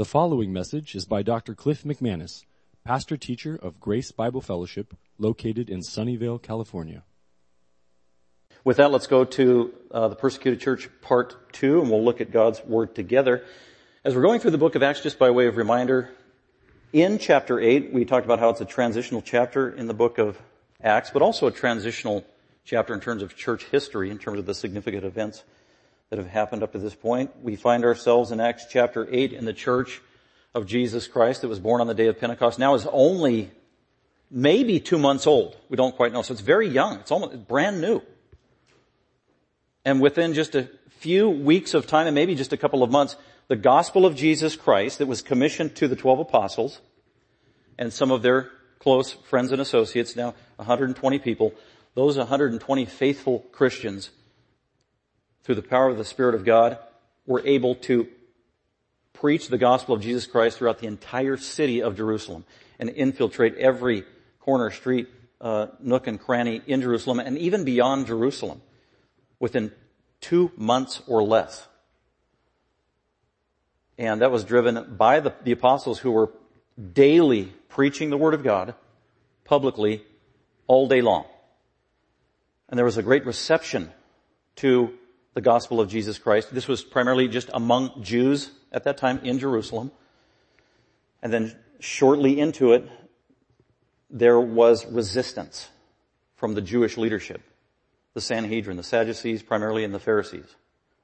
The following message is by Dr. Cliff McManus, pastor teacher of Grace Bible Fellowship, located in Sunnyvale, California. With that, let's go to uh, the persecuted church part two, and we'll look at God's word together. As we're going through the book of Acts, just by way of reminder, in chapter eight, we talked about how it's a transitional chapter in the book of Acts, but also a transitional chapter in terms of church history, in terms of the significant events that have happened up to this point. We find ourselves in Acts chapter 8 in the church of Jesus Christ that was born on the day of Pentecost. Now is only maybe two months old. We don't quite know. So it's very young. It's almost brand new. And within just a few weeks of time and maybe just a couple of months, the gospel of Jesus Christ that was commissioned to the 12 apostles and some of their close friends and associates, now 120 people, those 120 faithful Christians through the power of the Spirit of God, we were able to preach the gospel of Jesus Christ throughout the entire city of Jerusalem and infiltrate every corner, street, uh, nook and cranny in Jerusalem and even beyond Jerusalem within two months or less. And that was driven by the, the apostles who were daily preaching the word of God publicly all day long. And there was a great reception to the gospel of Jesus Christ. This was primarily just among Jews at that time in Jerusalem. And then shortly into it, there was resistance from the Jewish leadership, the Sanhedrin, the Sadducees primarily, and the Pharisees.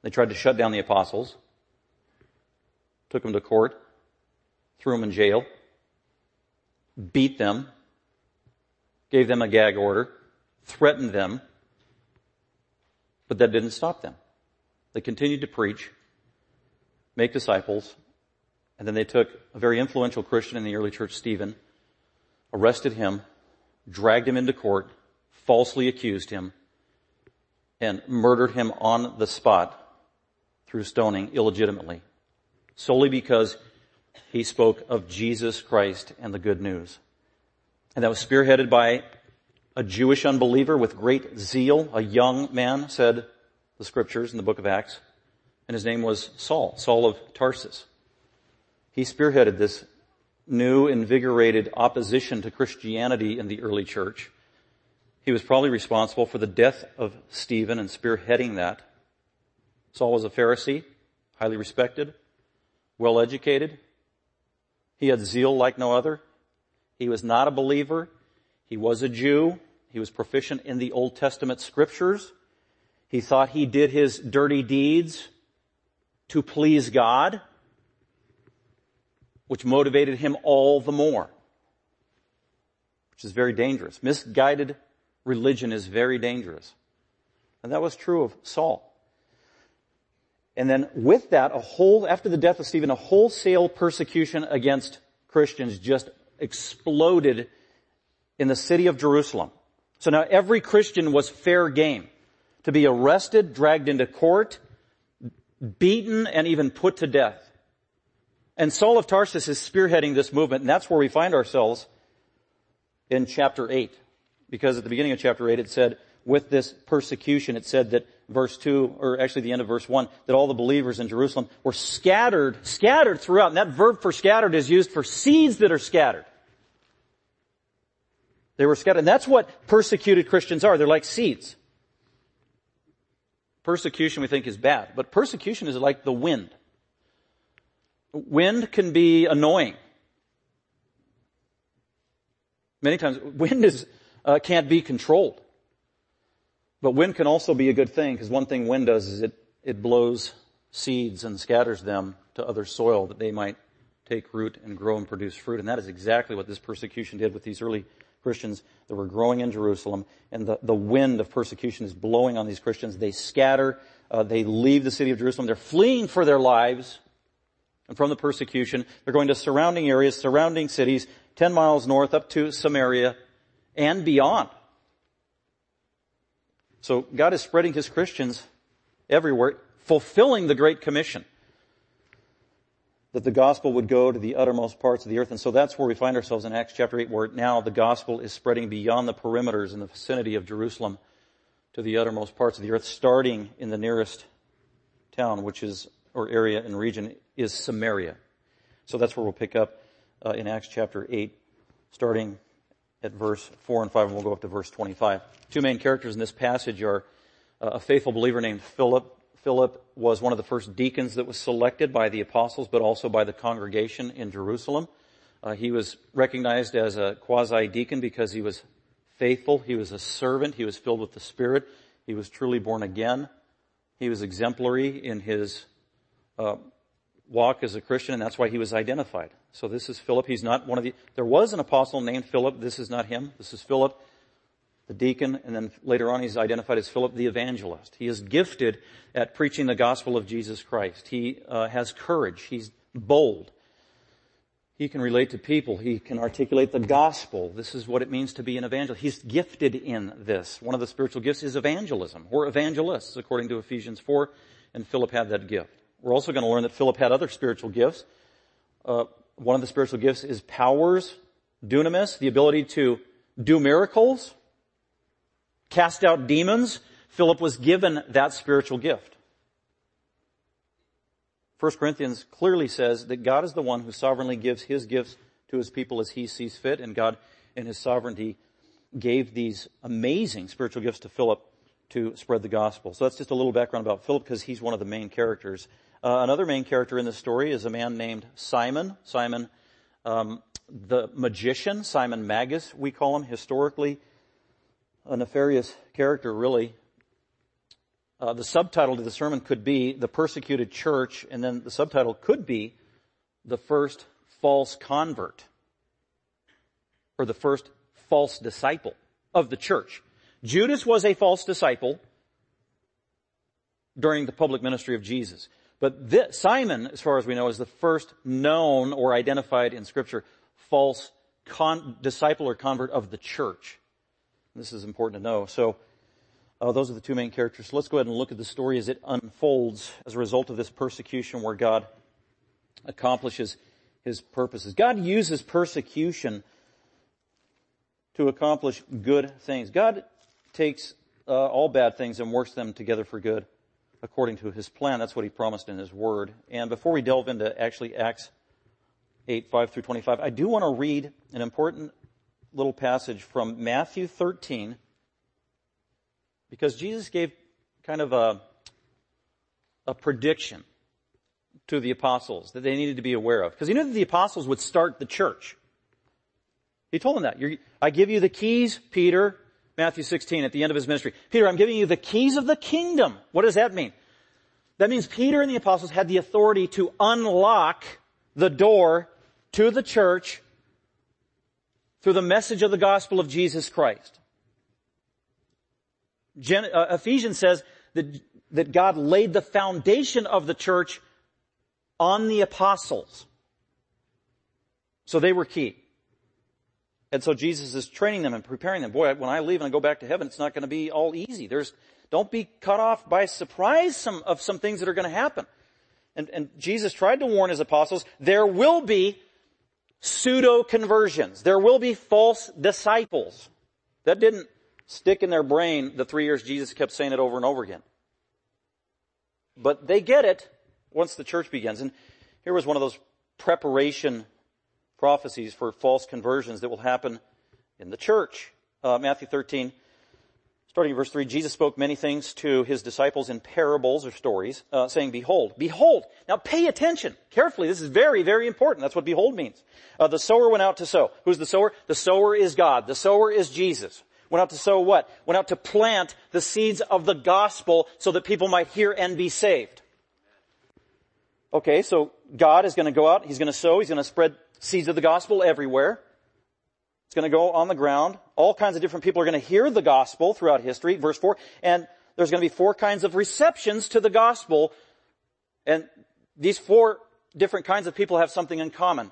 They tried to shut down the apostles, took them to court, threw them in jail, beat them, gave them a gag order, threatened them, but that didn't stop them. They continued to preach, make disciples, and then they took a very influential Christian in the early church, Stephen, arrested him, dragged him into court, falsely accused him, and murdered him on the spot through stoning illegitimately, solely because he spoke of Jesus Christ and the good news. And that was spearheaded by a Jewish unbeliever with great zeal, a young man, said the scriptures in the book of Acts, and his name was Saul, Saul of Tarsus. He spearheaded this new, invigorated opposition to Christianity in the early church. He was probably responsible for the death of Stephen and spearheading that. Saul was a Pharisee, highly respected, well educated. He had zeal like no other. He was not a believer. He was a Jew. He was proficient in the Old Testament scriptures. He thought he did his dirty deeds to please God, which motivated him all the more, which is very dangerous. Misguided religion is very dangerous. And that was true of Saul. And then with that, a whole, after the death of Stephen, a wholesale persecution against Christians just exploded in the city of Jerusalem. So now every Christian was fair game to be arrested, dragged into court, beaten, and even put to death. And Saul of Tarsus is spearheading this movement, and that's where we find ourselves in chapter 8. Because at the beginning of chapter 8 it said, with this persecution, it said that verse 2, or actually the end of verse 1, that all the believers in Jerusalem were scattered, scattered throughout. And that verb for scattered is used for seeds that are scattered. They were scattered. And that's what persecuted Christians are. They're like seeds. Persecution we think is bad, but persecution is like the wind. Wind can be annoying. Many times, wind is, uh, can't be controlled. But wind can also be a good thing, because one thing wind does is it, it blows seeds and scatters them to other soil that they might take root and grow and produce fruit. And that is exactly what this persecution did with these early Christians that were growing in Jerusalem, and the, the wind of persecution is blowing on these Christians. They scatter, uh, they leave the city of Jerusalem, they're fleeing for their lives and from the persecution. They're going to surrounding areas, surrounding cities, 10 miles north up to Samaria and beyond. So God is spreading His Christians everywhere, fulfilling the Great Commission that the gospel would go to the uttermost parts of the earth. And so that's where we find ourselves in Acts chapter 8, where now the gospel is spreading beyond the perimeters in the vicinity of Jerusalem to the uttermost parts of the earth, starting in the nearest town, which is, or area and region, is Samaria. So that's where we'll pick up uh, in Acts chapter 8, starting at verse 4 and 5, and we'll go up to verse 25. Two main characters in this passage are uh, a faithful believer named Philip. Philip was one of the first deacons that was selected by the apostles, but also by the congregation in Jerusalem. Uh, he was recognized as a quasi-deacon because he was faithful. He was a servant. He was filled with the Spirit. He was truly born again. He was exemplary in his uh, walk as a Christian, and that's why he was identified. So this is Philip. He's not one of the. There was an apostle named Philip. This is not him. This is Philip, the deacon, and then later on he's identified as Philip the evangelist. He is gifted at preaching the gospel of Jesus Christ. He uh, has courage. He's bold. He can relate to people. He can articulate the gospel. This is what it means to be an evangelist. He's gifted in this. One of the spiritual gifts is evangelism. We're evangelists, according to Ephesians 4, and Philip had that gift. We're also going to learn that Philip had other spiritual gifts. Uh, one of the spiritual gifts is powers, dunamis, the ability to do miracles, cast out demons. Philip was given that spiritual gift. 1 Corinthians clearly says that God is the one who sovereignly gives his gifts to his people as he sees fit, and God in his sovereignty gave these amazing spiritual gifts to Philip to spread the gospel. So that's just a little background about Philip because he's one of the main characters. Uh, another main character in this story is a man named Simon. Simon, um, the magician, Simon Magus, we call him historically. A nefarious character, really. Uh, the subtitle to the sermon could be The Persecuted Church, and then the subtitle could be The First False Convert, or The First False Disciple of the Church. Judas was a false disciple during the public ministry of Jesus. But this, Simon, as far as we know, is the first known or identified in scripture false con- disciple or convert of the church. This is important to know. So, uh, those are the two main characters. So let's go ahead and look at the story as it unfolds as a result of this persecution where God accomplishes his purposes. God uses persecution to accomplish good things. God takes uh, all bad things and works them together for good according to his plan. That's what he promised in his word. And before we delve into actually Acts 8, 5 through 25, I do want to read an important little passage from Matthew 13 because Jesus gave kind of a, a prediction to the apostles that they needed to be aware of. Because he knew that the apostles would start the church. He told them that. I give you the keys, Peter, Matthew 16 at the end of his ministry. Peter, I'm giving you the keys of the kingdom. What does that mean? That means Peter and the apostles had the authority to unlock the door to the church through the message of the gospel of Jesus Christ. Gen- uh, Ephesians says that, that God laid the foundation of the church on the apostles. So they were key. And so Jesus is training them and preparing them. Boy, when I leave and I go back to heaven, it's not going to be all easy. There's, don't be cut off by surprise some, of some things that are going to happen. And, and Jesus tried to warn his apostles, there will be pseudo conversions. There will be false disciples. That didn't stick in their brain the three years Jesus kept saying it over and over again. But they get it once the church begins. And here was one of those preparation prophecies for false conversions that will happen in the church. Uh, Matthew 13, starting in verse 3, Jesus spoke many things to his disciples in parables or stories, uh, saying, Behold, behold. Now pay attention carefully. This is very, very important. That's what behold means. Uh, the sower went out to sow. Who's the sower? The sower is God. The sower is Jesus. Went out to sow what? Went out to plant the seeds of the gospel so that people might hear and be saved. Okay, so God is going to go out, He's going to sow, He's going to spread seeds of the gospel everywhere. Going to go on the ground. All kinds of different people are going to hear the gospel throughout history. Verse 4. And there's going to be four kinds of receptions to the gospel. And these four different kinds of people have something in common.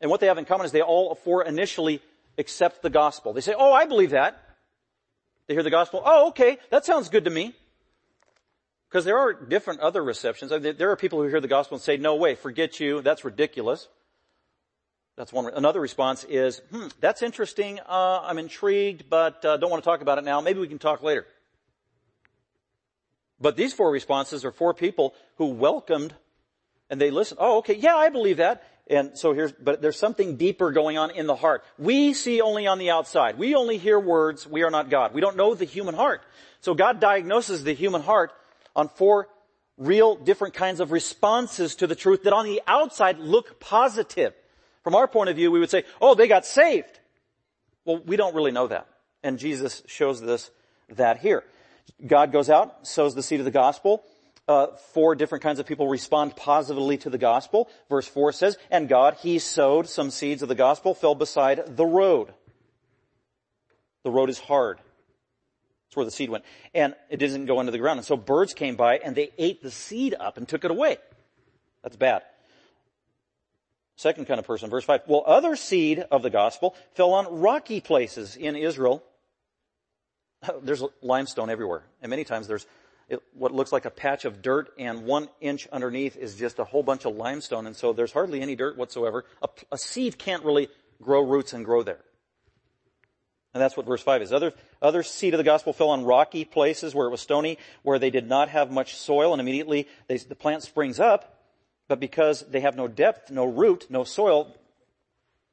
And what they have in common is they all four initially accept the gospel. They say, oh, I believe that. They hear the gospel. Oh, okay. That sounds good to me. Because there are different other receptions. There are people who hear the gospel and say, no way, forget you. That's ridiculous. That's one. Another response is, hmm, that's interesting. Uh, I'm intrigued, but uh, don't want to talk about it now. Maybe we can talk later. But these four responses are four people who welcomed and they listened. Oh, okay, yeah, I believe that. And so here's, but there's something deeper going on in the heart. We see only on the outside. We only hear words. We are not God. We don't know the human heart. So God diagnoses the human heart on four real different kinds of responses to the truth that on the outside look positive. From our point of view, we would say, oh, they got saved. Well, we don't really know that. And Jesus shows this, that here. God goes out, sows the seed of the gospel. Uh, four different kinds of people respond positively to the gospel. Verse 4 says, And God, He sowed some seeds of the gospel, fell beside the road. The road is hard. That's where the seed went. And it didn't go into the ground. And so birds came by and they ate the seed up and took it away. That's bad. Second kind of person, verse 5. Well, other seed of the gospel fell on rocky places in Israel. There's limestone everywhere. And many times there's what looks like a patch of dirt and one inch underneath is just a whole bunch of limestone. And so there's hardly any dirt whatsoever. A, a seed can't really grow roots and grow there. And that's what verse 5 is. Other, other seed of the gospel fell on rocky places where it was stony, where they did not have much soil, and immediately they, the plant springs up, but because they have no depth, no root, no soil,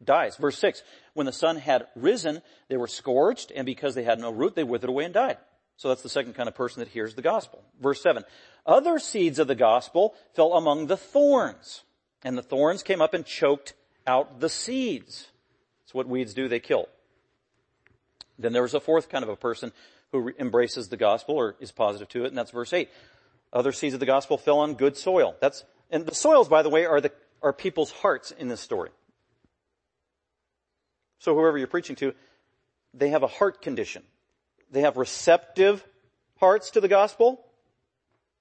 dies. Verse 6, when the sun had risen, they were scorched, and because they had no root, they withered away and died. So that's the second kind of person that hears the gospel. Verse 7, other seeds of the gospel fell among the thorns, and the thorns came up and choked out the seeds. That's what weeds do, they kill. Then there was a fourth kind of a person who embraces the gospel or is positive to it, and that's verse 8. Other seeds of the gospel fell on good soil. That's, and the soils, by the way, are the, are people's hearts in this story. So whoever you're preaching to, they have a heart condition. They have receptive hearts to the gospel,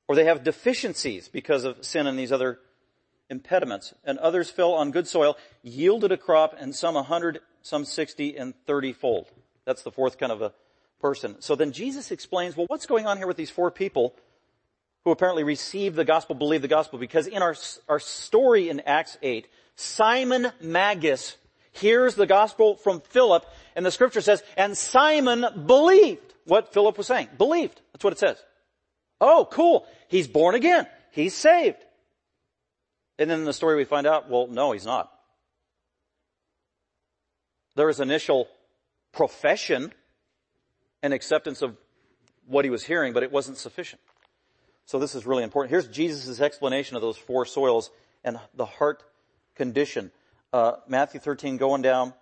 or they have deficiencies because of sin and these other impediments. And others fell on good soil, yielded a crop, and some a hundred, some sixty, and thirty fold. That's the fourth kind of a person. So then Jesus explains, well, what's going on here with these four people who apparently received the gospel, believed the gospel? Because in our, our story in Acts 8, Simon Magus hears the gospel from Philip, and the scripture says, and Simon believed what Philip was saying. Believed. That's what it says. Oh, cool. He's born again. He's saved. And then in the story we find out, well, no, he's not. There is initial profession and acceptance of what he was hearing, but it wasn't sufficient. So this is really important. Here's Jesus' explanation of those four soils and the heart condition. Uh, Matthew 13 going down,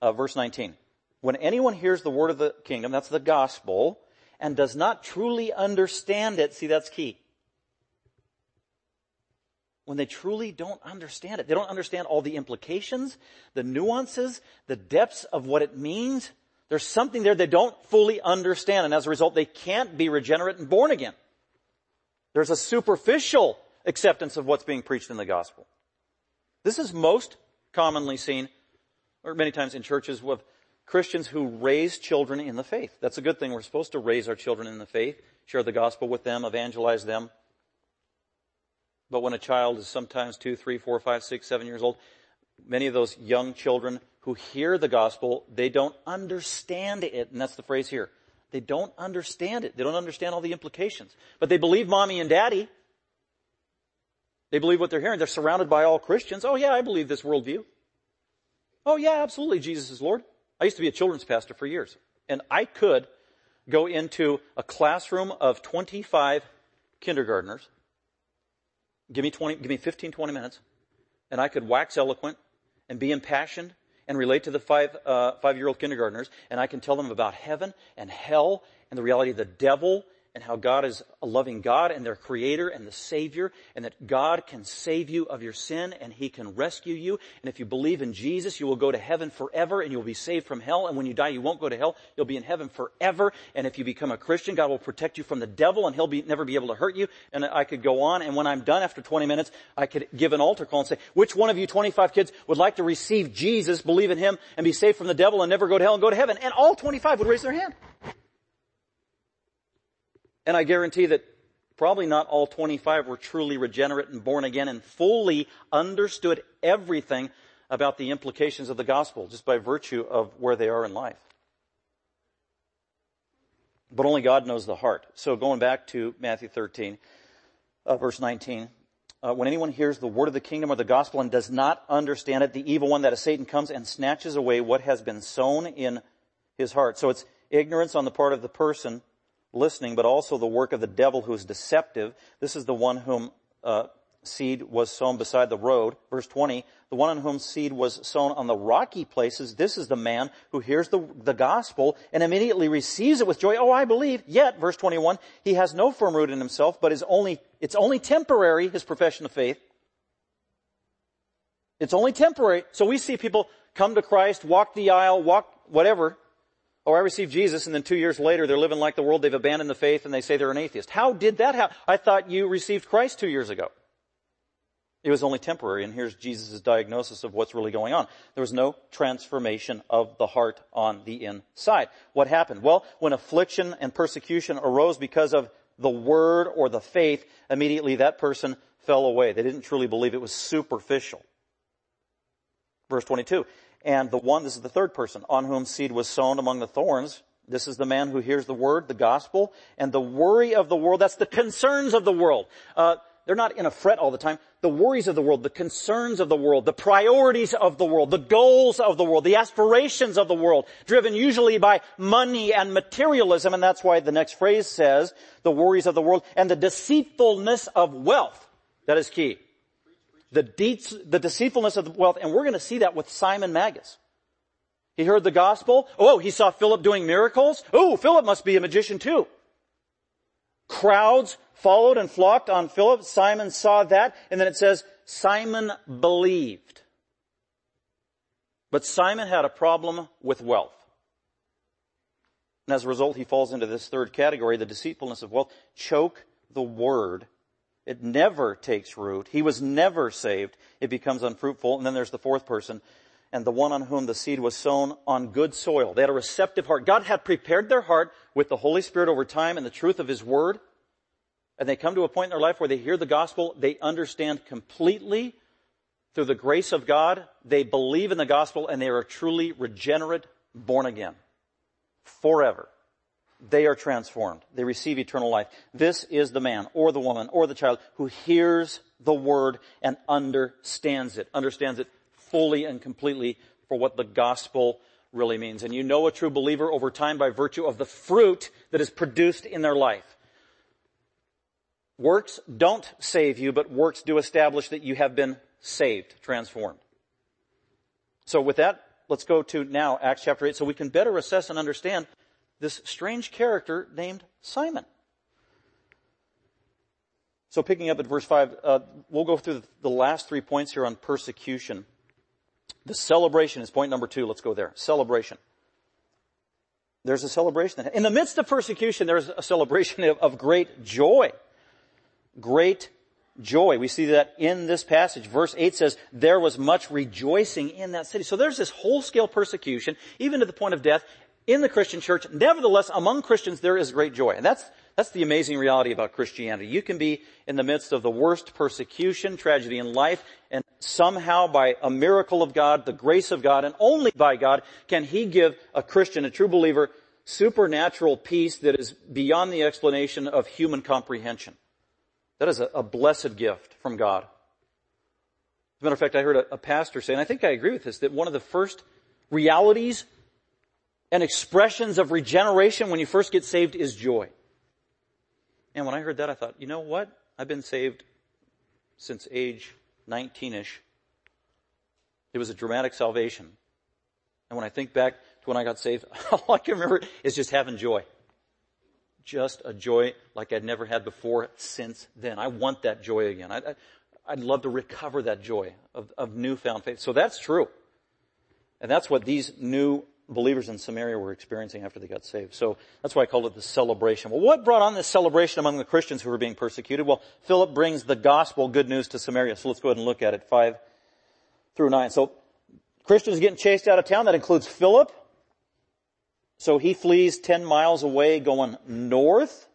uh, verse 19. When anyone hears the word of the kingdom, that's the gospel, and does not truly understand it, see that's key when they truly don't understand it. They don't understand all the implications, the nuances, the depths of what it means. There's something there they don't fully understand, and as a result, they can't be regenerate and born again. There's a superficial acceptance of what's being preached in the gospel. This is most commonly seen, or many times in churches with Christians who raise children in the faith. That's a good thing. We're supposed to raise our children in the faith, share the gospel with them, evangelize them, but when a child is sometimes two, three, four, five, six, seven years old, many of those young children who hear the gospel, they don't understand it. And that's the phrase here. They don't understand it. They don't understand all the implications. But they believe mommy and daddy. They believe what they're hearing. They're surrounded by all Christians. Oh yeah, I believe this worldview. Oh yeah, absolutely, Jesus is Lord. I used to be a children's pastor for years. And I could go into a classroom of 25 kindergartners Give me 20, give me 15, 20 minutes, and I could wax eloquent and be impassioned and relate to the five, uh, five-year-old kindergartners, and I can tell them about heaven and hell and the reality of the devil and how God is a loving God and their creator and the savior and that God can save you of your sin and he can rescue you. And if you believe in Jesus, you will go to heaven forever and you'll be saved from hell. And when you die, you won't go to hell. You'll be in heaven forever. And if you become a Christian, God will protect you from the devil and he'll be, never be able to hurt you. And I could go on. And when I'm done after 20 minutes, I could give an altar call and say, which one of you 25 kids would like to receive Jesus, believe in him and be saved from the devil and never go to hell and go to heaven? And all 25 would raise their hand. And I guarantee that probably not all 25 were truly regenerate and born again and fully understood everything about the implications of the gospel just by virtue of where they are in life. But only God knows the heart. So going back to Matthew 13, uh, verse 19, uh, when anyone hears the word of the kingdom or the gospel and does not understand it, the evil one that is Satan comes and snatches away what has been sown in his heart. So it's ignorance on the part of the person listening, but also the work of the devil who is deceptive. This is the one whom uh, seed was sown beside the road. Verse 20, the one on whom seed was sown on the rocky places, this is the man who hears the, the gospel and immediately receives it with joy. Oh, I believe. Yet, verse 21, he has no firm root in himself, but is only, it's only temporary, his profession of faith. It's only temporary. So we see people come to Christ, walk the aisle, walk whatever, Oh, I received Jesus and then two years later they're living like the world, they've abandoned the faith and they say they're an atheist. How did that happen? I thought you received Christ two years ago. It was only temporary and here's Jesus' diagnosis of what's really going on. There was no transformation of the heart on the inside. What happened? Well, when affliction and persecution arose because of the word or the faith, immediately that person fell away. They didn't truly believe it was superficial. Verse 22 and the one, this is the third person, on whom seed was sown among the thorns. This is the man who hears the word, the gospel, and the worry of the world. That's the concerns of the world. Uh, they're not in a fret all the time. The worries of the world, the concerns of the world, the priorities of the world, the goals of the world, the aspirations of the world, driven usually by money and materialism, and that's why the next phrase says, the worries of the world, and the deceitfulness of wealth. That is key the, the deceitfulness of the wealth, and we're going to see that with Simon Magus. He heard the gospel. Oh, he saw Philip doing miracles. Oh, Philip must be a magician too. Crowds followed and flocked on Philip. Simon saw that, and then it says, Simon believed. But Simon had a problem with wealth. And as a result, he falls into this third category, the deceitfulness of wealth. Choke the word it never takes root. He was never saved. It becomes unfruitful. And then there's the fourth person and the one on whom the seed was sown on good soil. They had a receptive heart. God had prepared their heart with the Holy Spirit over time and the truth of His Word. And they come to a point in their life where they hear the gospel, they understand completely through the grace of God, they believe in the gospel and they are truly regenerate, born again. Forever they are transformed. They receive eternal life. This is the man or the woman or the child who hears the word and understands it, understands it fully and completely for what the gospel really means. And you know a true believer over time by virtue of the fruit that is produced in their life. Works don't save you, but works do establish that you have been saved, transformed. So with that, let's go to now Acts chapter 8 so we can better assess and understand this strange character named Simon. So picking up at verse 5, uh, we'll go through the last three points here on persecution. The celebration is point number two. Let's go there. Celebration. There's a celebration. In the midst of persecution, there's a celebration of, of great joy. Great joy. We see that in this passage. Verse 8 says, there was much rejoicing in that city. So there's this whole scale persecution, even to the point of death, in the Christian church, nevertheless, among Christians, there is great joy. And that's, that's the amazing reality about Christianity. You can be in the midst of the worst persecution, tragedy in life, and somehow by a miracle of God, the grace of God, and only by God, can He give a Christian, a true believer, supernatural peace that is beyond the explanation of human comprehension. That is a, a blessed gift from God. As a matter of fact, I heard a, a pastor say, and I think I agree with this, that one of the first realities and expressions of regeneration when you first get saved is joy. And when I heard that, I thought, you know what? I've been saved since age 19ish. It was a dramatic salvation. And when I think back to when I got saved, all I can remember is just having joy. Just a joy like I'd never had before since then. I want that joy again. I, would love to recover that joy of, of newfound faith. So that's true. And that's what these new believers in Samaria were experiencing after they got saved. So that's why I called it the celebration. Well, what brought on this celebration among the Christians who were being persecuted? Well, Philip brings the gospel good news to Samaria. So let's go ahead and look at it. Five through nine. So Christians getting chased out of town. That includes Philip. So he flees 10 miles away going north.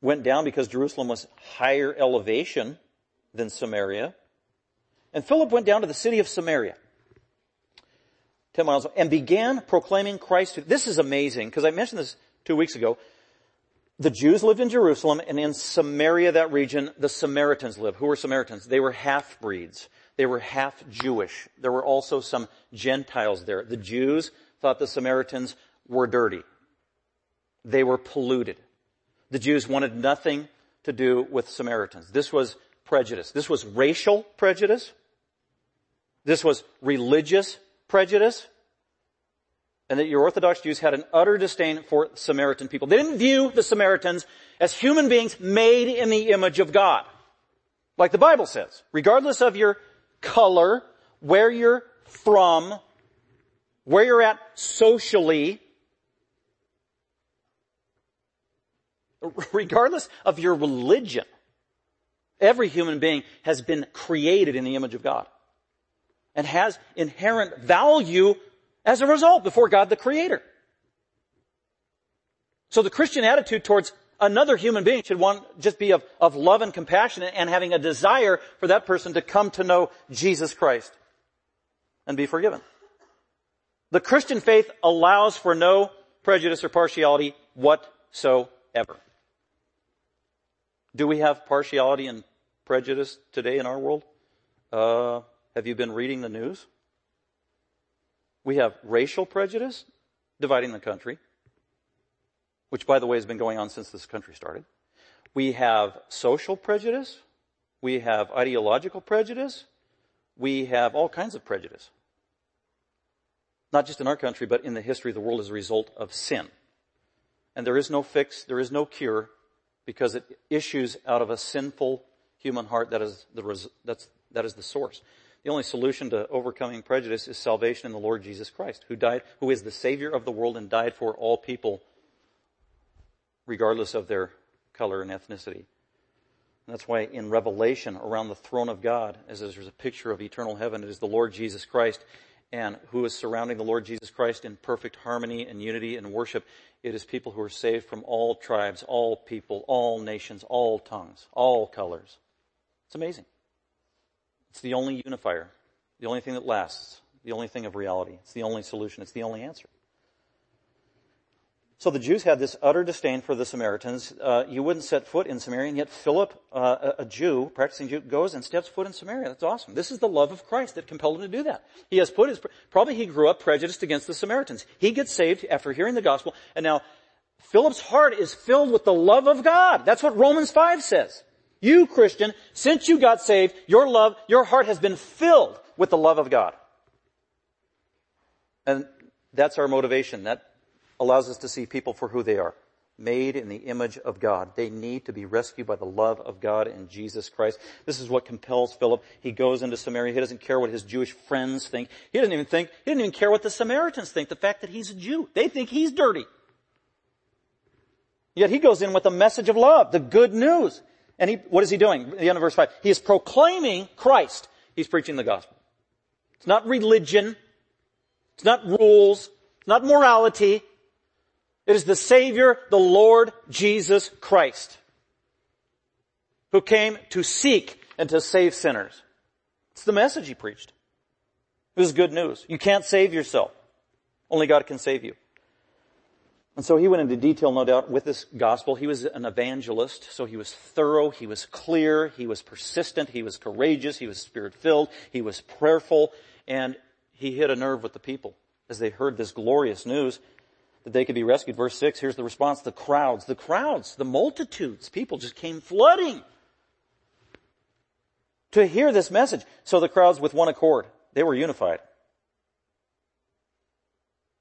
Went down because Jerusalem was higher elevation than Samaria. And Philip went down to the city of Samaria. 10 miles, and began proclaiming Christ. This is amazing, because I mentioned this two weeks ago. the Jews lived in Jerusalem and in Samaria, that region, the Samaritans lived. Who were Samaritans? They were half-breeds. They were half Jewish. There were also some Gentiles there. The Jews thought the Samaritans were dirty. They were polluted. The Jews wanted nothing to do with Samaritans. This was prejudice. This was racial prejudice. This was religious prejudice. And that your Orthodox Jews had an utter disdain for Samaritan people. They didn't view the Samaritans as human beings made in the image of God. Like the Bible says, regardless of your color, where you're from, where you're at socially, regardless of your religion, every human being has been created in the image of God and has inherent value as a result before God the Creator. So the Christian attitude towards another human being should want just be of, of love and compassion and having a desire for that person to come to know Jesus Christ and be forgiven. The Christian faith allows for no prejudice or partiality whatsoever. Do we have partiality and prejudice today in our world? Uh, have you been reading the news? We have racial prejudice dividing the country, which by the way has been going on since this country started. We have social prejudice. We have ideological prejudice. We have all kinds of prejudice. Not just in our country, but in the history of the world as a result of sin. And there is no fix, there is no cure because it issues out of a sinful human heart that is the, that's, that is the source. The only solution to overcoming prejudice is salvation in the Lord Jesus Christ, who died, who is the Savior of the world and died for all people, regardless of their color and ethnicity. And that's why in Revelation, around the throne of God, as there's a picture of eternal heaven, it is the Lord Jesus Christ and who is surrounding the Lord Jesus Christ in perfect harmony and unity and worship. It is people who are saved from all tribes, all people, all nations, all tongues, all colors. It's amazing. It's the only unifier, the only thing that lasts, the only thing of reality. It's the only solution. It's the only answer. So the Jews had this utter disdain for the Samaritans. Uh, you wouldn't set foot in Samaria, and yet Philip, uh, a Jew, practicing Jew, goes and steps foot in Samaria. That's awesome. This is the love of Christ that compelled him to do that. He has put his, probably he grew up prejudiced against the Samaritans. He gets saved after hearing the gospel, and now Philip's heart is filled with the love of God. That's what Romans 5 says. You, Christian, since you got saved, your love, your heart has been filled with the love of God. And that's our motivation. That allows us to see people for who they are. Made in the image of God. They need to be rescued by the love of God and Jesus Christ. This is what compels Philip. He goes into Samaria. He doesn't care what his Jewish friends think. He doesn't even think, he doesn't even care what the Samaritans think. The fact that he's a Jew. They think he's dirty. Yet he goes in with a message of love, the good news. And he, what is he doing? The end of verse 5. He is proclaiming Christ. He's preaching the gospel. It's not religion. It's not rules. It's not morality. It is the Savior, the Lord Jesus Christ, who came to seek and to save sinners. It's the message he preached. This is good news. You can't save yourself. Only God can save you. And so he went into detail, no doubt, with this gospel. He was an evangelist, so he was thorough, he was clear, he was persistent, he was courageous, he was spirit filled, he was prayerful, and he hit a nerve with the people as they heard this glorious news that they could be rescued. Verse 6, here's the response. The crowds, the crowds, the multitudes, people just came flooding to hear this message. So the crowds with one accord, they were unified.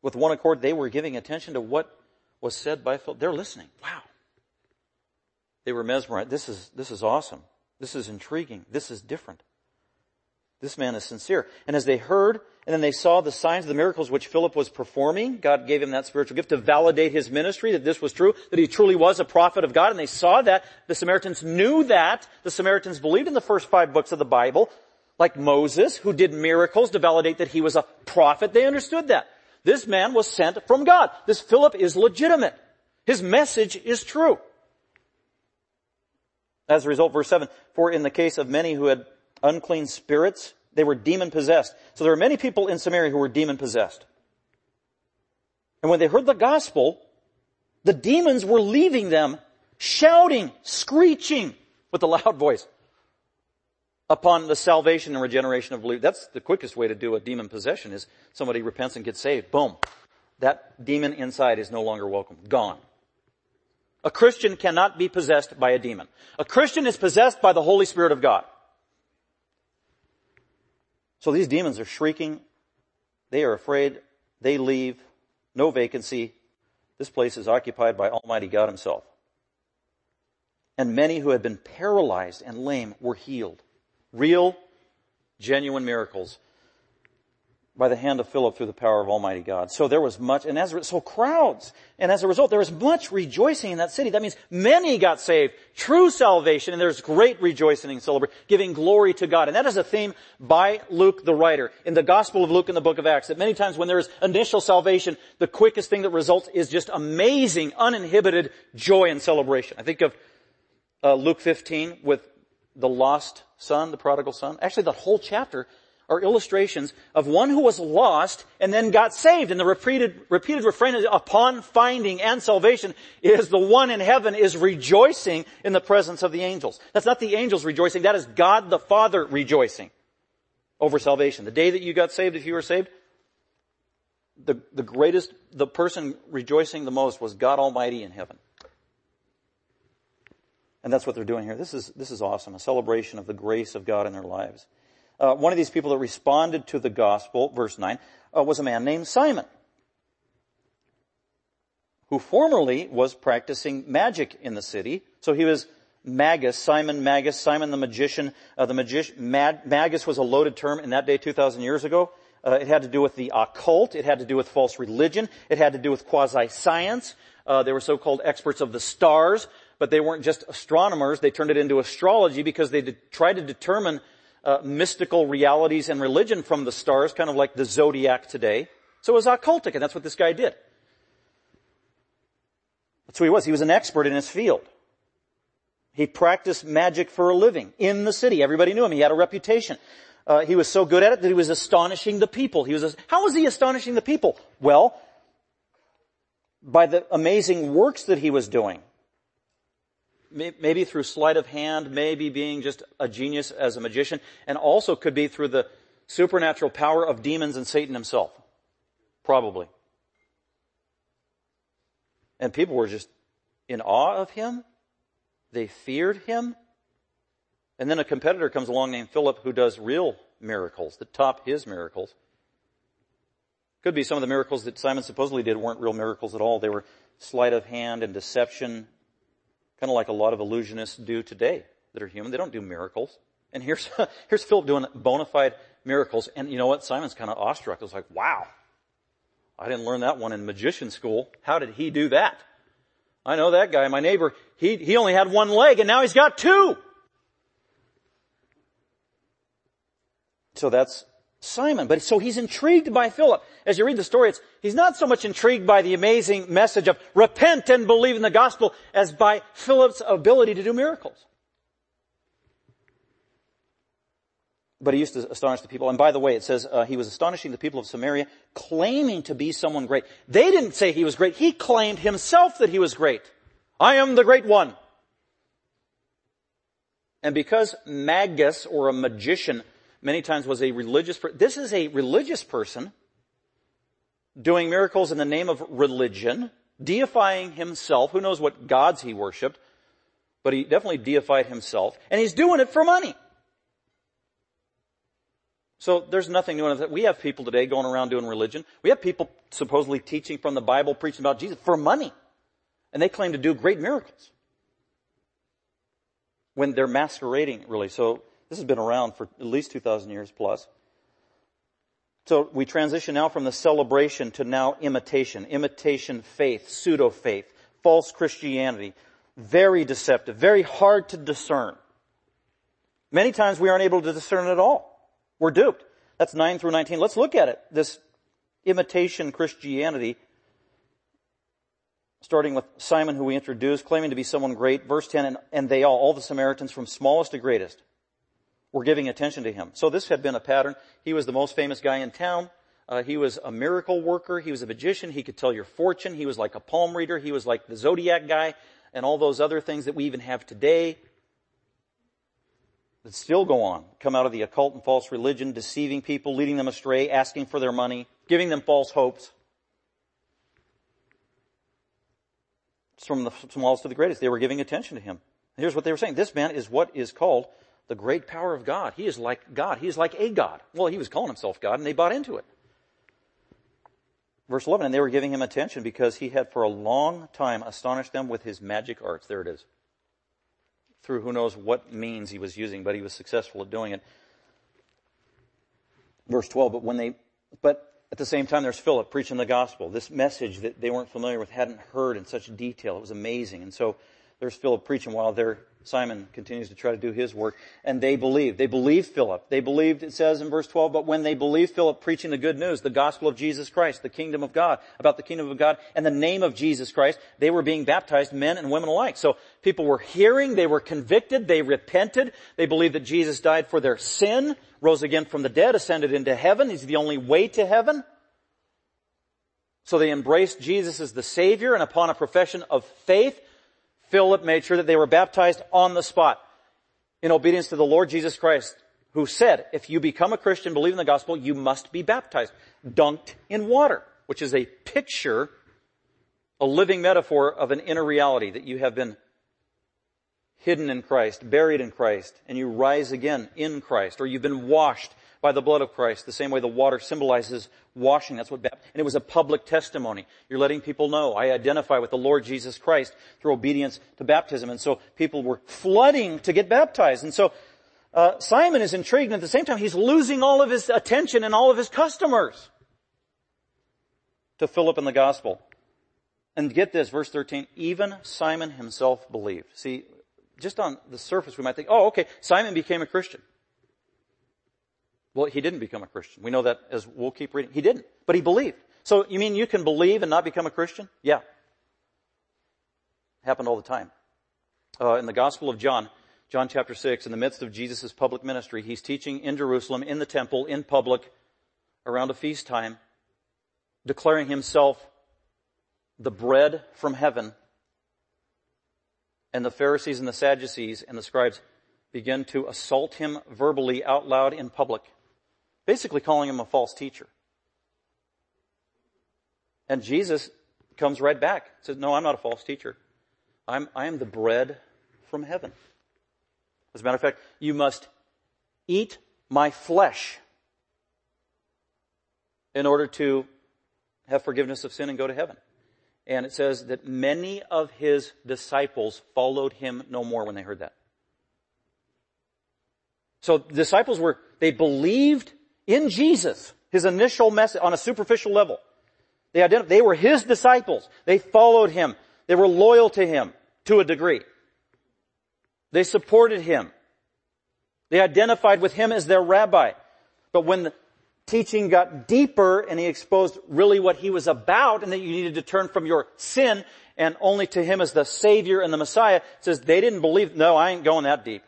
With one accord, they were giving attention to what was said by Philip. They're listening. Wow. They were mesmerized. This is, this is awesome. This is intriguing. This is different. This man is sincere. And as they heard, and then they saw the signs, the miracles which Philip was performing, God gave him that spiritual gift to validate his ministry, that this was true, that he truly was a prophet of God, and they saw that. The Samaritans knew that. The Samaritans believed in the first five books of the Bible, like Moses, who did miracles to validate that he was a prophet. They understood that. This man was sent from God. This Philip is legitimate. His message is true. As a result, verse 7, for in the case of many who had unclean spirits. They were demon possessed. So there were many people in Samaria who were demon possessed. And when they heard the gospel, The demons were leaving them, shouting, screeching with a loud voice upon the salvation and regeneration of believers. That's the quickest way to do a demon possession is somebody repents and gets saved. Boom. That demon inside is no longer welcome. Gone. A Christian cannot be possessed by a demon. A Christian is possessed by the Holy Spirit of God. So these demons are shrieking. They are afraid. They leave. No vacancy. This place is occupied by Almighty God Himself. And many who had been paralyzed and lame were healed. Real, genuine miracles by the hand of Philip through the power of Almighty God. So there was much, and as so crowds, and as a result, there was much rejoicing in that city. That means many got saved, true salvation, and there's great rejoicing and celebration, giving glory to God. And that is a theme by Luke the writer in the Gospel of Luke in the book of Acts. That many times when there is initial salvation, the quickest thing that results is just amazing, uninhibited joy and celebration. I think of uh, Luke 15 with the lost son, the prodigal son. Actually, the whole chapter are illustrations of one who was lost and then got saved. And the repeated, repeated refrain is, upon finding and salvation is the one in heaven is rejoicing in the presence of the angels. That's not the angels rejoicing, that is God the Father rejoicing over salvation. The day that you got saved, if you were saved, the, the greatest, the person rejoicing the most was God Almighty in heaven. And that's what they're doing here. This is, this is awesome. A celebration of the grace of God in their lives. Uh, one of these people that responded to the gospel, verse 9, uh, was a man named Simon, who formerly was practicing magic in the city. So he was Magus, Simon Magus, Simon the magician. Uh, the magician, Mag- Magus was a loaded term in that day 2,000 years ago. Uh, it had to do with the occult. It had to do with false religion. It had to do with quasi-science. Uh, they were so-called experts of the stars but they weren't just astronomers. They turned it into astrology because they did, tried to determine uh, mystical realities and religion from the stars, kind of like the zodiac today. So it was occultic, and that's what this guy did. That's who he was. He was an expert in his field. He practiced magic for a living in the city. Everybody knew him. He had a reputation. Uh, he was so good at it that he was astonishing the people. He was, how was he astonishing the people? Well, by the amazing works that he was doing maybe through sleight of hand, maybe being just a genius as a magician, and also could be through the supernatural power of demons and Satan himself. Probably. And people were just in awe of him. They feared him. And then a competitor comes along named Philip who does real miracles that top his miracles. Could be some of the miracles that Simon supposedly did weren't real miracles at all. They were sleight of hand and deception Kind of like a lot of illusionists do today that are human. They don't do miracles. And here's, here's Philip doing bona fide miracles. And you know what? Simon's kind of awestruck. It's like, wow. I didn't learn that one in magician school. How did he do that? I know that guy, my neighbor, he, he only had one leg and now he's got two. So that's Simon. But so he's intrigued by Philip. As you read the story, it's, he's not so much intrigued by the amazing message of repent and believe in the gospel as by Philip's ability to do miracles. But he used to astonish the people. And by the way, it says uh, he was astonishing the people of Samaria, claiming to be someone great. They didn't say he was great. He claimed himself that he was great. I am the great one. And because magus or a magician many times was a religious person. This is a religious person doing miracles in the name of religion, deifying himself. Who knows what gods he worshiped, but he definitely deified himself. And he's doing it for money. So there's nothing new in that. We have people today going around doing religion. We have people supposedly teaching from the Bible, preaching about Jesus for money. And they claim to do great miracles. When they're masquerading, really. So this has been around for at least 2,000 years plus. So we transition now from the celebration to now imitation. Imitation faith, pseudo faith, false Christianity. Very deceptive, very hard to discern. Many times we aren't able to discern at all. We're duped. That's 9 through 19. Let's look at it. This imitation Christianity, starting with Simon who we introduced, claiming to be someone great. Verse 10, and, and they all, all the Samaritans from smallest to greatest, were giving attention to him. So this had been a pattern. He was the most famous guy in town. Uh, he was a miracle worker. He was a magician. He could tell your fortune. He was like a palm reader. He was like the zodiac guy and all those other things that we even have today that still go on, come out of the occult and false religion, deceiving people, leading them astray, asking for their money, giving them false hopes. It's from the smallest to the greatest. They were giving attention to him. Here's what they were saying. This man is what is called the great power of God. He is like God. He is like a God. Well, he was calling himself God and they bought into it. Verse 11, and they were giving him attention because he had for a long time astonished them with his magic arts. There it is. Through who knows what means he was using, but he was successful at doing it. Verse 12, but when they, but at the same time there's Philip preaching the gospel. This message that they weren't familiar with, hadn't heard in such detail. It was amazing. And so there's Philip preaching while they're Simon continues to try to do his work. And they believed. They believed Philip. They believed, it says in verse 12, but when they believed Philip preaching the good news, the gospel of Jesus Christ, the kingdom of God, about the kingdom of God, and the name of Jesus Christ, they were being baptized, men and women alike. So people were hearing, they were convicted, they repented, they believed that Jesus died for their sin, rose again from the dead, ascended into heaven. He's the only way to heaven. So they embraced Jesus as the Savior, and upon a profession of faith, Philip made sure that they were baptized on the spot in obedience to the Lord Jesus Christ, who said, if you become a Christian, believe in the gospel, you must be baptized, dunked in water, which is a picture, a living metaphor of an inner reality that you have been hidden in Christ, buried in Christ, and you rise again in Christ, or you've been washed by the blood of Christ, the same way the water symbolizes washing. That's what baptism, and it was a public testimony. You're letting people know, I identify with the Lord Jesus Christ through obedience to baptism. And so people were flooding to get baptized. And so, uh, Simon is intrigued and at the same time he's losing all of his attention and all of his customers to Philip and the gospel. And get this, verse 13, even Simon himself believed. See, just on the surface we might think, oh, okay, Simon became a Christian. Well, he didn't become a Christian. We know that as we'll keep reading. He didn't, but he believed. So you mean you can believe and not become a Christian? Yeah. Happened all the time. Uh, in the Gospel of John, John chapter 6, in the midst of Jesus' public ministry, he's teaching in Jerusalem, in the temple, in public, around a feast time, declaring himself the bread from heaven. And the Pharisees and the Sadducees and the scribes begin to assault him verbally out loud in public basically calling him a false teacher. And Jesus comes right back, says, no, I'm not a false teacher. I'm, I am the bread from heaven. As a matter of fact, you must eat my flesh in order to have forgiveness of sin and go to heaven. And it says that many of his disciples followed him no more when they heard that. So disciples were, they believed in Jesus, his initial message on a superficial level. They identified, they were his disciples. They followed him. They were loyal to him to a degree. They supported him. They identified with him as their rabbi. But when the teaching got deeper and he exposed really what he was about and that you needed to turn from your sin and only to him as the savior and the messiah, says they didn't believe, no, I ain't going that deep.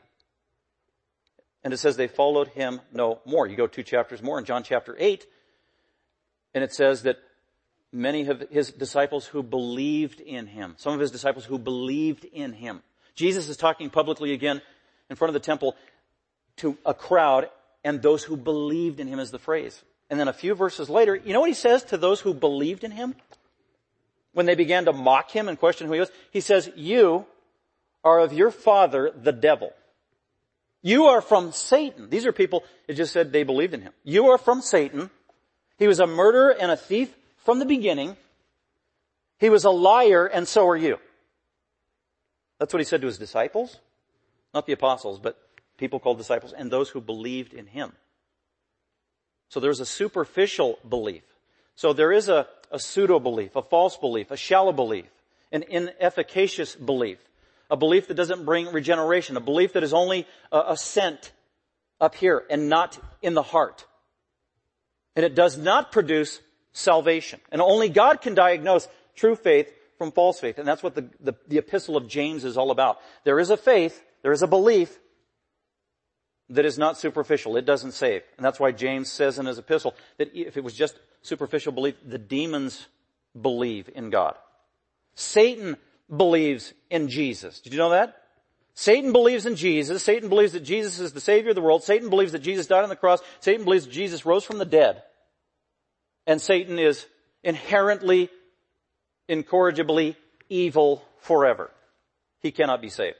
And it says they followed him no more. You go two chapters more in John chapter 8, and it says that many of his disciples who believed in him, some of his disciples who believed in him. Jesus is talking publicly again in front of the temple to a crowd, and those who believed in him is the phrase. And then a few verses later, you know what he says to those who believed in him? When they began to mock him and question who he was, he says, you are of your father, the devil. You are from Satan. These are people, it just said they believed in him. You are from Satan. He was a murderer and a thief from the beginning. He was a liar and so are you. That's what he said to his disciples. Not the apostles, but people called disciples and those who believed in him. So there's a superficial belief. So there is a, a pseudo belief, a false belief, a shallow belief, an inefficacious belief a belief that doesn't bring regeneration, a belief that is only a, a scent up here and not in the heart. And it does not produce salvation. And only God can diagnose true faith from false faith. And that's what the, the, the epistle of James is all about. There is a faith, there is a belief, that is not superficial. It doesn't save. And that's why James says in his epistle that if it was just superficial belief, the demons believe in God. Satan believes in Jesus. Did you know that? Satan believes in Jesus. Satan believes that Jesus is the Savior of the world. Satan believes that Jesus died on the cross. Satan believes Jesus rose from the dead. And Satan is inherently, incorrigibly evil forever. He cannot be saved.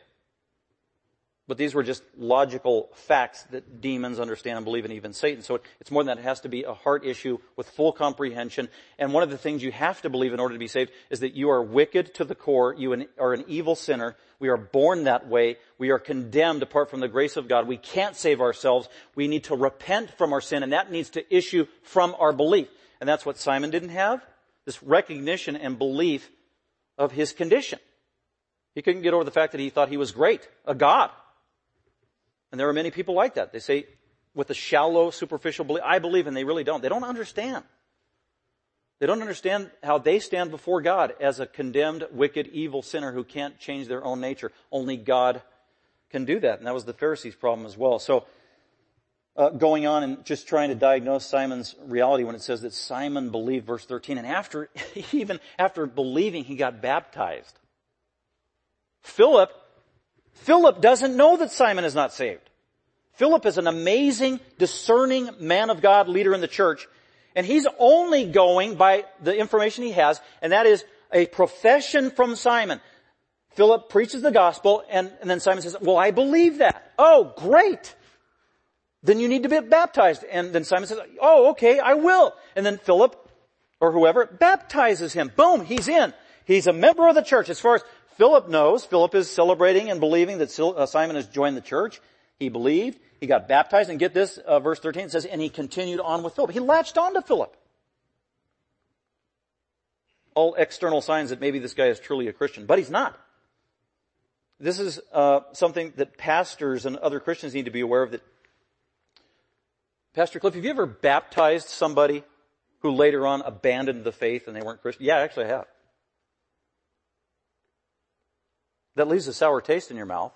But these were just logical facts that demons understand and believe in, even Satan. So it's more than that. It has to be a heart issue with full comprehension. And one of the things you have to believe in order to be saved is that you are wicked to the core. You are an evil sinner. We are born that way. We are condemned apart from the grace of God. We can't save ourselves. We need to repent from our sin, and that needs to issue from our belief. And that's what Simon didn't have. This recognition and belief of his condition. He couldn't get over the fact that he thought he was great, a God. And there are many people like that. They say, with a shallow, superficial belief, I believe, and they really don't. They don't understand. They don't understand how they stand before God as a condemned, wicked, evil sinner who can't change their own nature. Only God can do that. And that was the Pharisees' problem as well. So, uh, going on and just trying to diagnose Simon's reality when it says that Simon believed, verse 13, and after, even after believing, he got baptized. Philip Philip doesn't know that Simon is not saved. Philip is an amazing, discerning man of God, leader in the church, and he's only going by the information he has, and that is a profession from Simon. Philip preaches the gospel, and, and then Simon says, well, I believe that. Oh, great. Then you need to be baptized. And then Simon says, oh, okay, I will. And then Philip, or whoever, baptizes him. Boom, he's in. He's a member of the church. As far as Philip knows, Philip is celebrating and believing that uh, Simon has joined the church. He believed, he got baptized, and get this, uh, verse 13 says, and he continued on with Philip. He latched on to Philip. All external signs that maybe this guy is truly a Christian, but he's not. This is uh, something that pastors and other Christians need to be aware of. That Pastor Cliff, have you ever baptized somebody who later on abandoned the faith and they weren't Christian? Yeah, actually I have. That leaves a sour taste in your mouth.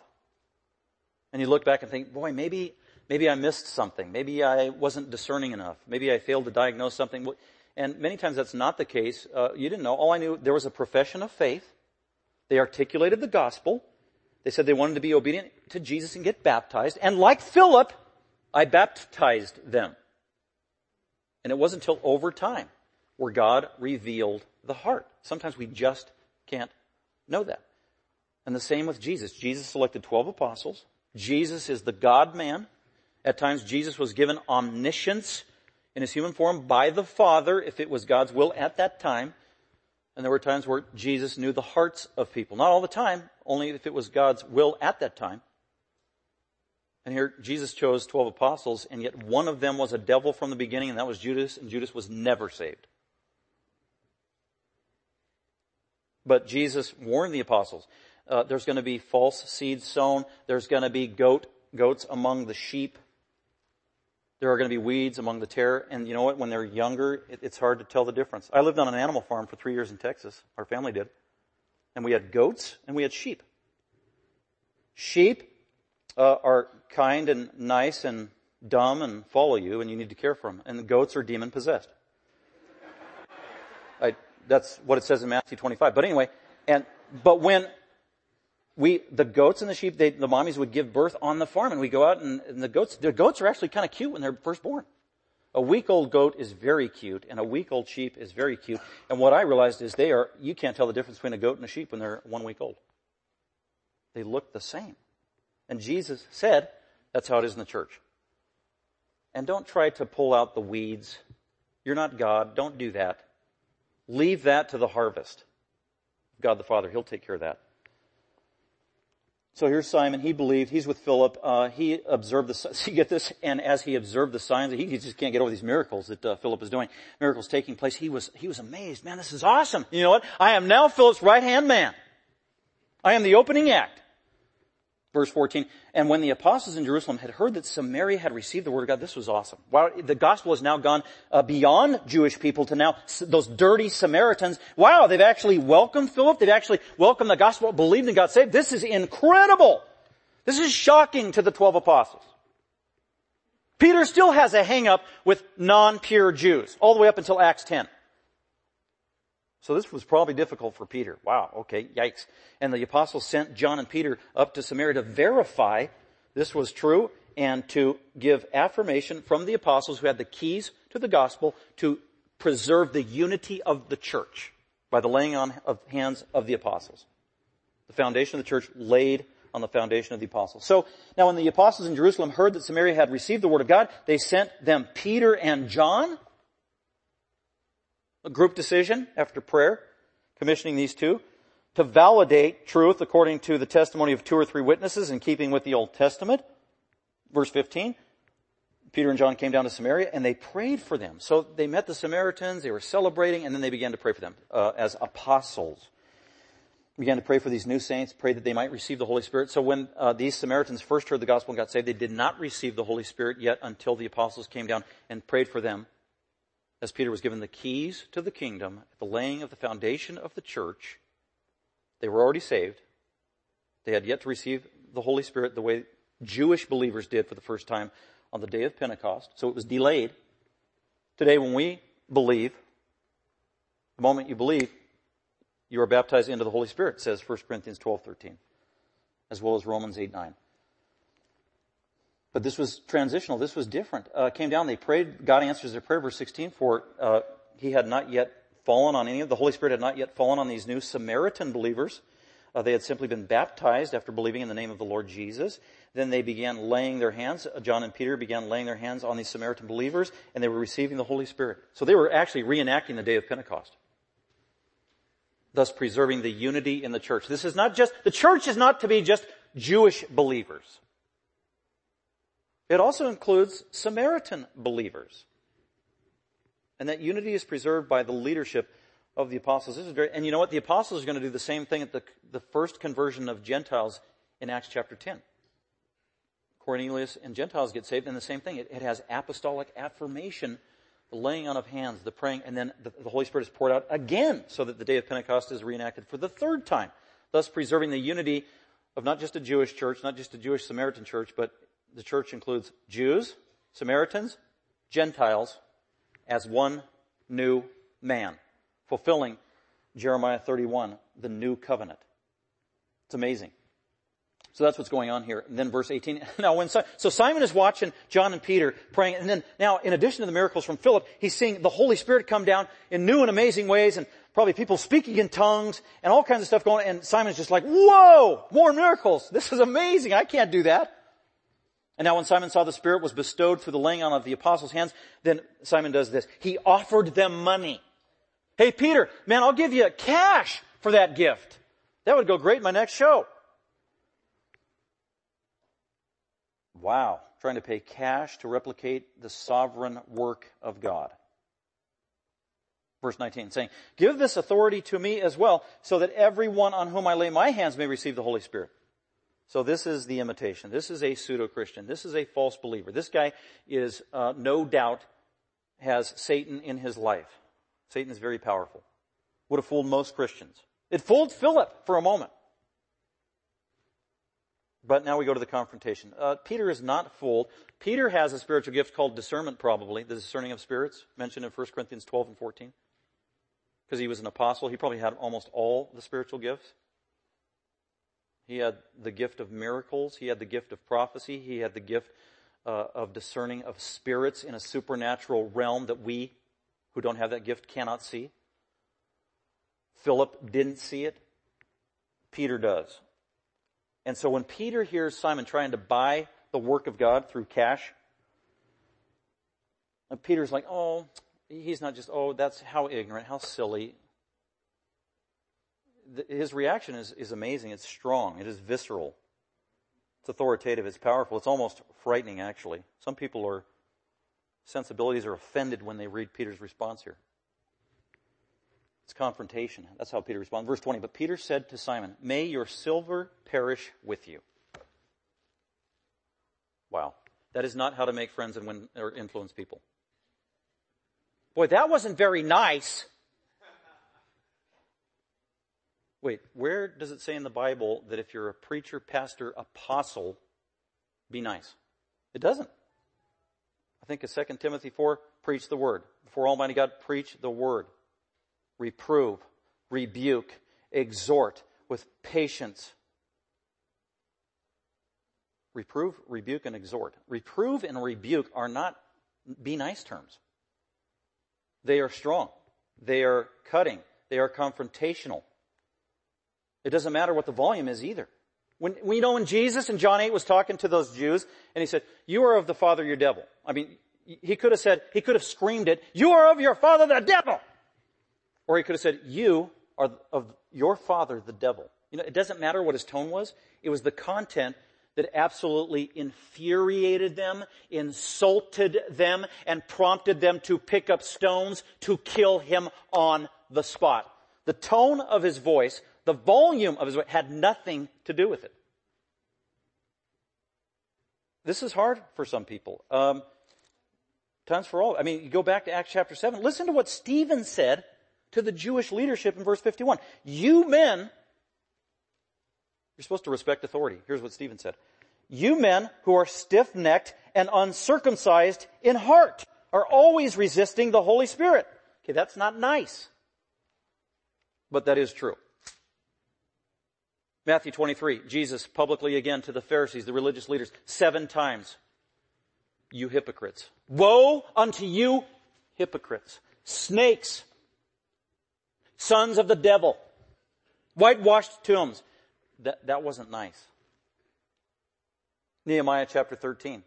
And you look back and think, boy, maybe, maybe I missed something. Maybe I wasn't discerning enough. Maybe I failed to diagnose something. And many times that's not the case. Uh, you didn't know. All I knew, there was a profession of faith. They articulated the gospel. They said they wanted to be obedient to Jesus and get baptized. And like Philip, I baptized them. And it wasn't until over time where God revealed the heart. Sometimes we just can't know that. And the same with Jesus. Jesus selected 12 apostles. Jesus is the God man. At times Jesus was given omniscience in his human form by the Father if it was God's will at that time. And there were times where Jesus knew the hearts of people. Not all the time, only if it was God's will at that time. And here Jesus chose 12 apostles and yet one of them was a devil from the beginning and that was Judas and Judas was never saved. But Jesus warned the apostles uh, there's going to be false seeds sown. There's going to be goat, goats among the sheep. There are going to be weeds among the tare. And you know what? When they're younger, it, it's hard to tell the difference. I lived on an animal farm for three years in Texas. Our family did. And we had goats and we had sheep. Sheep uh, are kind and nice and dumb and follow you and you need to care for them. And the goats are demon possessed. I, that's what it says in Matthew 25. But anyway, and, but when we, the goats and the sheep, they, the mommies would give birth on the farm and we go out and, and the goats, the goats are actually kind of cute when they're first born. A week old goat is very cute and a week old sheep is very cute. And what I realized is they are, you can't tell the difference between a goat and a sheep when they're one week old. They look the same. And Jesus said, that's how it is in the church. And don't try to pull out the weeds. You're not God. Don't do that. Leave that to the harvest. God the Father, He'll take care of that. So here's Simon. He believed. He's with Philip. Uh, he observed the. So you get this, and as he observed the signs, he just can't get over these miracles that uh, Philip is doing. Miracles taking place. He was he was amazed. Man, this is awesome. You know what? I am now Philip's right hand man. I am the opening act. Verse 14, and when the apostles in Jerusalem had heard that Samaria had received the word of God, this was awesome. The gospel has now gone uh, beyond Jewish people to now those dirty Samaritans. Wow, they've actually welcomed Philip. They've actually welcomed the gospel, believed and got saved. This is incredible. This is shocking to the 12 apostles. Peter still has a hang up with non-pure Jews, all the way up until Acts 10. So this was probably difficult for Peter. Wow, okay, yikes. And the apostles sent John and Peter up to Samaria to verify this was true and to give affirmation from the apostles who had the keys to the gospel to preserve the unity of the church by the laying on of hands of the apostles. The foundation of the church laid on the foundation of the apostles. So now when the apostles in Jerusalem heard that Samaria had received the word of God, they sent them Peter and John. A group decision after prayer, commissioning these two to validate truth according to the testimony of two or three witnesses in keeping with the Old Testament. Verse 15. Peter and John came down to Samaria and they prayed for them. So they met the Samaritans, they were celebrating, and then they began to pray for them uh, as apostles began to pray for these new saints, pray that they might receive the Holy Spirit. So when uh, these Samaritans first heard the gospel and got saved, they did not receive the Holy Spirit yet until the apostles came down and prayed for them. As Peter was given the keys to the kingdom, the laying of the foundation of the church, they were already saved. They had yet to receive the Holy Spirit the way Jewish believers did for the first time on the day of Pentecost. So it was delayed. Today when we believe, the moment you believe, you are baptized into the Holy Spirit, says 1 Corinthians 12, 13, as well as Romans 8, 9. But this was transitional. This was different. Uh, came down, they prayed. God answers their prayer, verse 16, for uh, he had not yet fallen on any of the Holy Spirit had not yet fallen on these new Samaritan believers. Uh, they had simply been baptized after believing in the name of the Lord Jesus. Then they began laying their hands. Uh, John and Peter began laying their hands on these Samaritan believers, and they were receiving the Holy Spirit. So they were actually reenacting the day of Pentecost thus preserving the unity in the church. This is not just, the church is not to be just Jewish believers. It also includes Samaritan believers. And that unity is preserved by the leadership of the apostles. This is very, and you know what? The apostles are going to do the same thing at the, the first conversion of Gentiles in Acts chapter 10. Cornelius and Gentiles get saved, and the same thing. It, it has apostolic affirmation the laying on of hands, the praying, and then the, the Holy Spirit is poured out again so that the day of Pentecost is reenacted for the third time, thus preserving the unity of not just a Jewish church, not just a Jewish Samaritan church, but the church includes Jews, Samaritans, Gentiles as one new man, fulfilling Jeremiah 31, the new covenant. It's amazing. So that's what's going on here. And then verse 18. Now when, so Simon is watching John and Peter praying, and then now in addition to the miracles from Philip, he's seeing the Holy Spirit come down in new and amazing ways, and probably people speaking in tongues, and all kinds of stuff going on, and Simon's just like, whoa, more miracles. This is amazing. I can't do that. And now when Simon saw the Spirit was bestowed through the laying on of the apostles' hands, then Simon does this. He offered them money. Hey Peter, man, I'll give you cash for that gift. That would go great in my next show. Wow. Trying to pay cash to replicate the sovereign work of God. Verse 19 saying, Give this authority to me as well, so that everyone on whom I lay my hands may receive the Holy Spirit. So this is the imitation. This is a pseudo-Christian. This is a false believer. This guy is, uh, no doubt, has Satan in his life. Satan is very powerful. Would have fooled most Christians. It fooled Philip for a moment. But now we go to the confrontation. Uh, Peter is not fooled. Peter has a spiritual gift called discernment, probably, the discerning of spirits, mentioned in 1 Corinthians 12 and 14. Because he was an apostle, he probably had almost all the spiritual gifts. He had the gift of miracles, he had the gift of prophecy, he had the gift uh, of discerning of spirits in a supernatural realm that we, who don't have that gift, cannot see. Philip didn't see it. Peter does. And so when Peter hears Simon trying to buy the work of God through cash, and Peter's like, oh, he's not just, oh, that's how ignorant, how silly. His reaction is, is amazing. It's strong. It is visceral. It's authoritative. It's powerful. It's almost frightening, actually. Some people are, sensibilities are offended when they read Peter's response here. It's confrontation. That's how Peter responds. Verse 20, but Peter said to Simon, may your silver perish with you. Wow. That is not how to make friends and win or influence people. Boy, that wasn't very nice. Wait, where does it say in the Bible that if you're a preacher, pastor, apostle, be nice? It doesn't. I think of 2 Timothy 4, preach the word. Before Almighty God, preach the word. Reprove, rebuke, exhort with patience. Reprove, rebuke, and exhort. Reprove and rebuke are not be nice terms. They are strong. They are cutting. They are confrontational. It doesn't matter what the volume is either. When, we know when Jesus in John 8 was talking to those Jews and he said, you are of the father your devil. I mean, he could have said, he could have screamed it, you are of your father the devil. Or he could have said, you are of your father the devil. You know, it doesn't matter what his tone was. It was the content that absolutely infuriated them, insulted them, and prompted them to pick up stones to kill him on the spot. The tone of his voice, the volume of his voice had nothing to do with it. This is hard for some people. Um, times for all. I mean, you go back to Acts chapter 7. Listen to what Stephen said to the Jewish leadership in verse 51. You men you're supposed to respect authority. Here's what Stephen said. You men who are stiff-necked and uncircumcised in heart are always resisting the Holy Spirit. Okay, that's not nice. But that is true. Matthew 23, Jesus publicly again to the Pharisees, the religious leaders, seven times. You hypocrites. Woe unto you, hypocrites. Snakes. Sons of the devil. Whitewashed tombs that, that wasn't nice. Nehemiah chapter 13.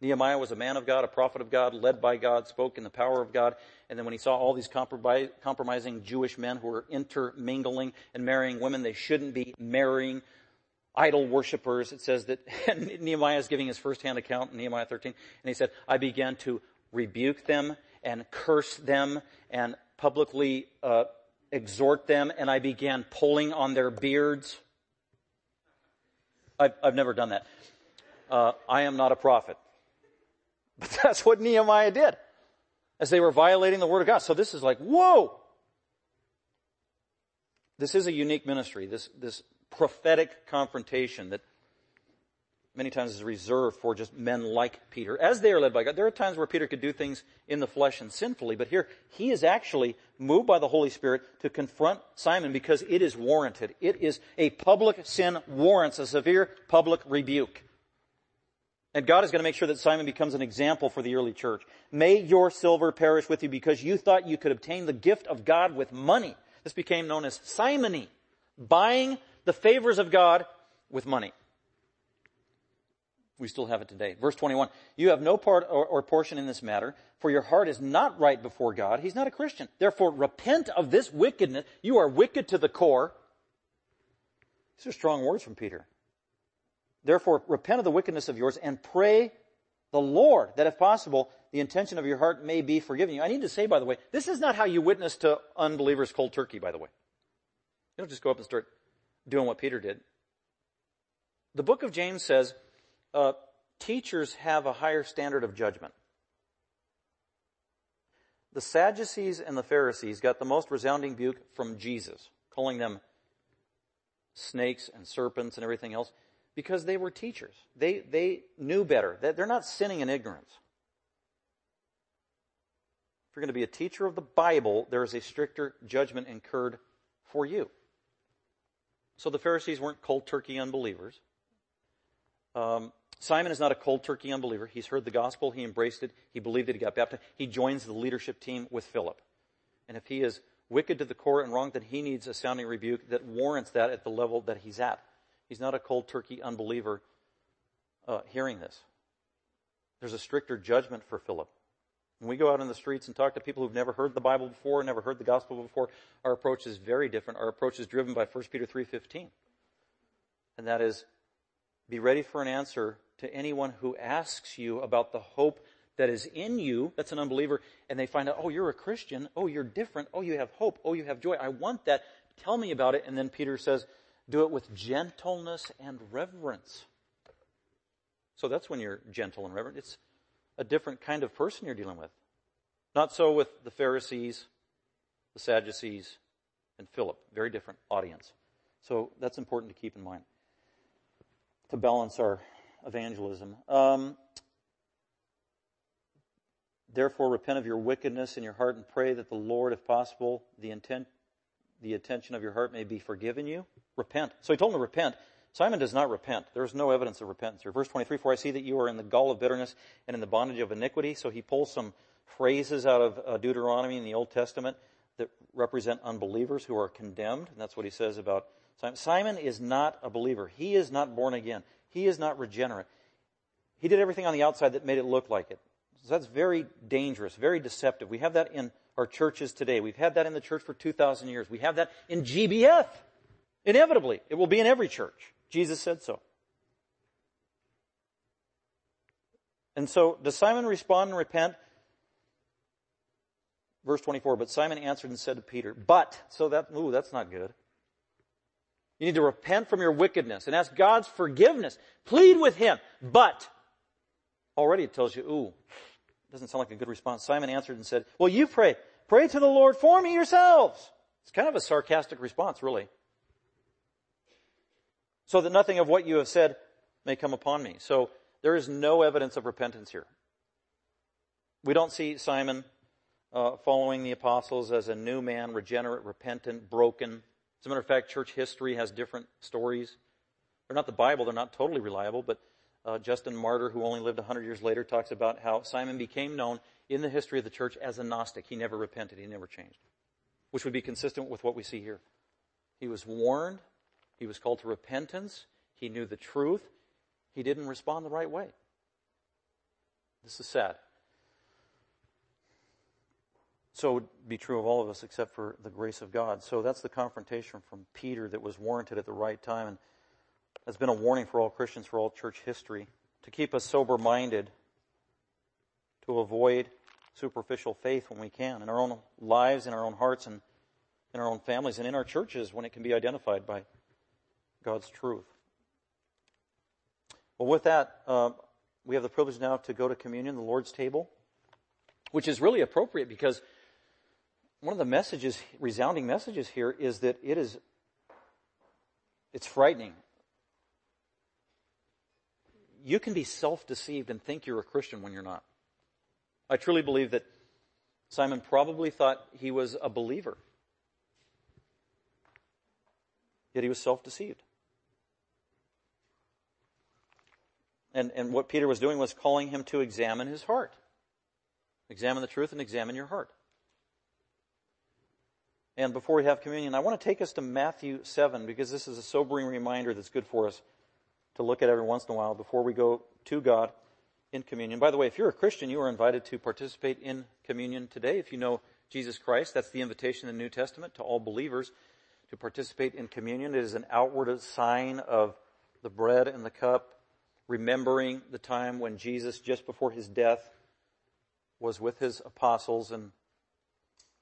Nehemiah was a man of God, a prophet of God, led by God, spoke in the power of God. And then when he saw all these compromising Jewish men who were intermingling and marrying women they shouldn't be marrying, idol worshippers, it says that Nehemiah is giving his first-hand account in Nehemiah 13. And he said, I began to rebuke them and curse them and publicly uh, exhort them and I began pulling on their beards. I've, I've never done that. Uh, I am not a prophet. But that's what Nehemiah did as they were violating the word of God. So this is like, whoa! This is a unique ministry, this, this prophetic confrontation that many times is reserved for just men like Peter, as they are led by God. There are times where Peter could do things in the flesh and sinfully, but here he is actually moved by the Holy Spirit to confront Simon because it is warranted. It is a public sin warrants a severe public rebuke. And God is going to make sure that Simon becomes an example for the early church. May your silver perish with you because you thought you could obtain the gift of God with money. This became known as simony, buying the favors of God with money. We still have it today. Verse 21, you have no part or, or, portion in this matter, for your heart is not right before God. He's not a Christian. Therefore, repent of this wickedness. You are wicked to the core. These are strong words from Peter. Therefore, repent of the wickedness of yours and pray the Lord that if possible, the intention of your heart may be forgiven you. I need to say, by the way, this is not how you witness to unbelievers cold turkey, by the way. You don't just go up and start doing what Peter did. The book of James says, uh, teachers have a higher standard of judgment. The Sadducees and the Pharisees got the most resounding rebuke from Jesus, calling them snakes and serpents and everything else, because they were teachers. They, they knew better. They're not sinning in ignorance. If you're going to be a teacher of the Bible, there is a stricter judgment incurred for you. So the Pharisees weren't cold turkey unbelievers. Um, Simon is not a cold turkey unbeliever. He's heard the gospel. He embraced it. He believed it. He got baptized. He joins the leadership team with Philip. And if he is wicked to the core and wrong, then he needs a sounding rebuke that warrants that at the level that he's at. He's not a cold turkey unbeliever uh, hearing this. There's a stricter judgment for Philip. When we go out in the streets and talk to people who've never heard the Bible before, never heard the gospel before, our approach is very different. Our approach is driven by 1 Peter 3.15. And that is, be ready for an answer to anyone who asks you about the hope that is in you, that's an unbeliever, and they find out, oh, you're a Christian. Oh, you're different. Oh, you have hope. Oh, you have joy. I want that. Tell me about it. And then Peter says, do it with gentleness and reverence. So that's when you're gentle and reverent. It's a different kind of person you're dealing with. Not so with the Pharisees, the Sadducees, and Philip. Very different audience. So that's important to keep in mind to balance our evangelism. Um, Therefore, repent of your wickedness in your heart and pray that the Lord, if possible, the intent, the attention of your heart may be forgiven you. Repent. So he told him to repent. Simon does not repent. There is no evidence of repentance here. Verse 23, for I see that you are in the gall of bitterness and in the bondage of iniquity. So he pulls some phrases out of uh, Deuteronomy in the Old Testament that represent unbelievers who are condemned. And that's what he says about Simon. Simon is not a believer. He is not born again. He is not regenerate. He did everything on the outside that made it look like it. So that's very dangerous, very deceptive. We have that in our churches today. We've had that in the church for 2,000 years. We have that in GBF. Inevitably, it will be in every church. Jesus said so. And so, does Simon respond and repent? Verse 24, but Simon answered and said to Peter, but, so that, ooh, that's not good. You need to repent from your wickedness and ask God's forgiveness. Plead with Him. But, already it tells you, ooh, doesn't sound like a good response. Simon answered and said, well, you pray. Pray to the Lord for me yourselves. It's kind of a sarcastic response, really. So that nothing of what you have said may come upon me. So there is no evidence of repentance here. We don't see Simon uh, following the apostles as a new man, regenerate, repentant, broken. As a matter of fact, church history has different stories. They're not the Bible, they're not totally reliable, but uh, Justin Martyr, who only lived 100 years later, talks about how Simon became known in the history of the church as a Gnostic. He never repented, he never changed, which would be consistent with what we see here. He was warned, he was called to repentance, he knew the truth, he didn't respond the right way. This is sad. So it would be true of all of us except for the grace of God. So that's the confrontation from Peter that was warranted at the right time and has been a warning for all Christians, for all church history, to keep us sober minded, to avoid superficial faith when we can, in our own lives, in our own hearts, and in our own families, and in our churches when it can be identified by God's truth. Well, with that, uh, we have the privilege now to go to communion, the Lord's table, which is really appropriate because one of the messages, resounding messages here is that it is, it's frightening. You can be self-deceived and think you're a Christian when you're not. I truly believe that Simon probably thought he was a believer. Yet he was self-deceived. And, and what Peter was doing was calling him to examine his heart. Examine the truth and examine your heart. And before we have communion, I want to take us to Matthew 7 because this is a sobering reminder that's good for us to look at every once in a while before we go to God in communion. By the way, if you're a Christian, you are invited to participate in communion today. If you know Jesus Christ, that's the invitation in the New Testament to all believers to participate in communion. It is an outward sign of the bread and the cup, remembering the time when Jesus, just before his death, was with his apostles and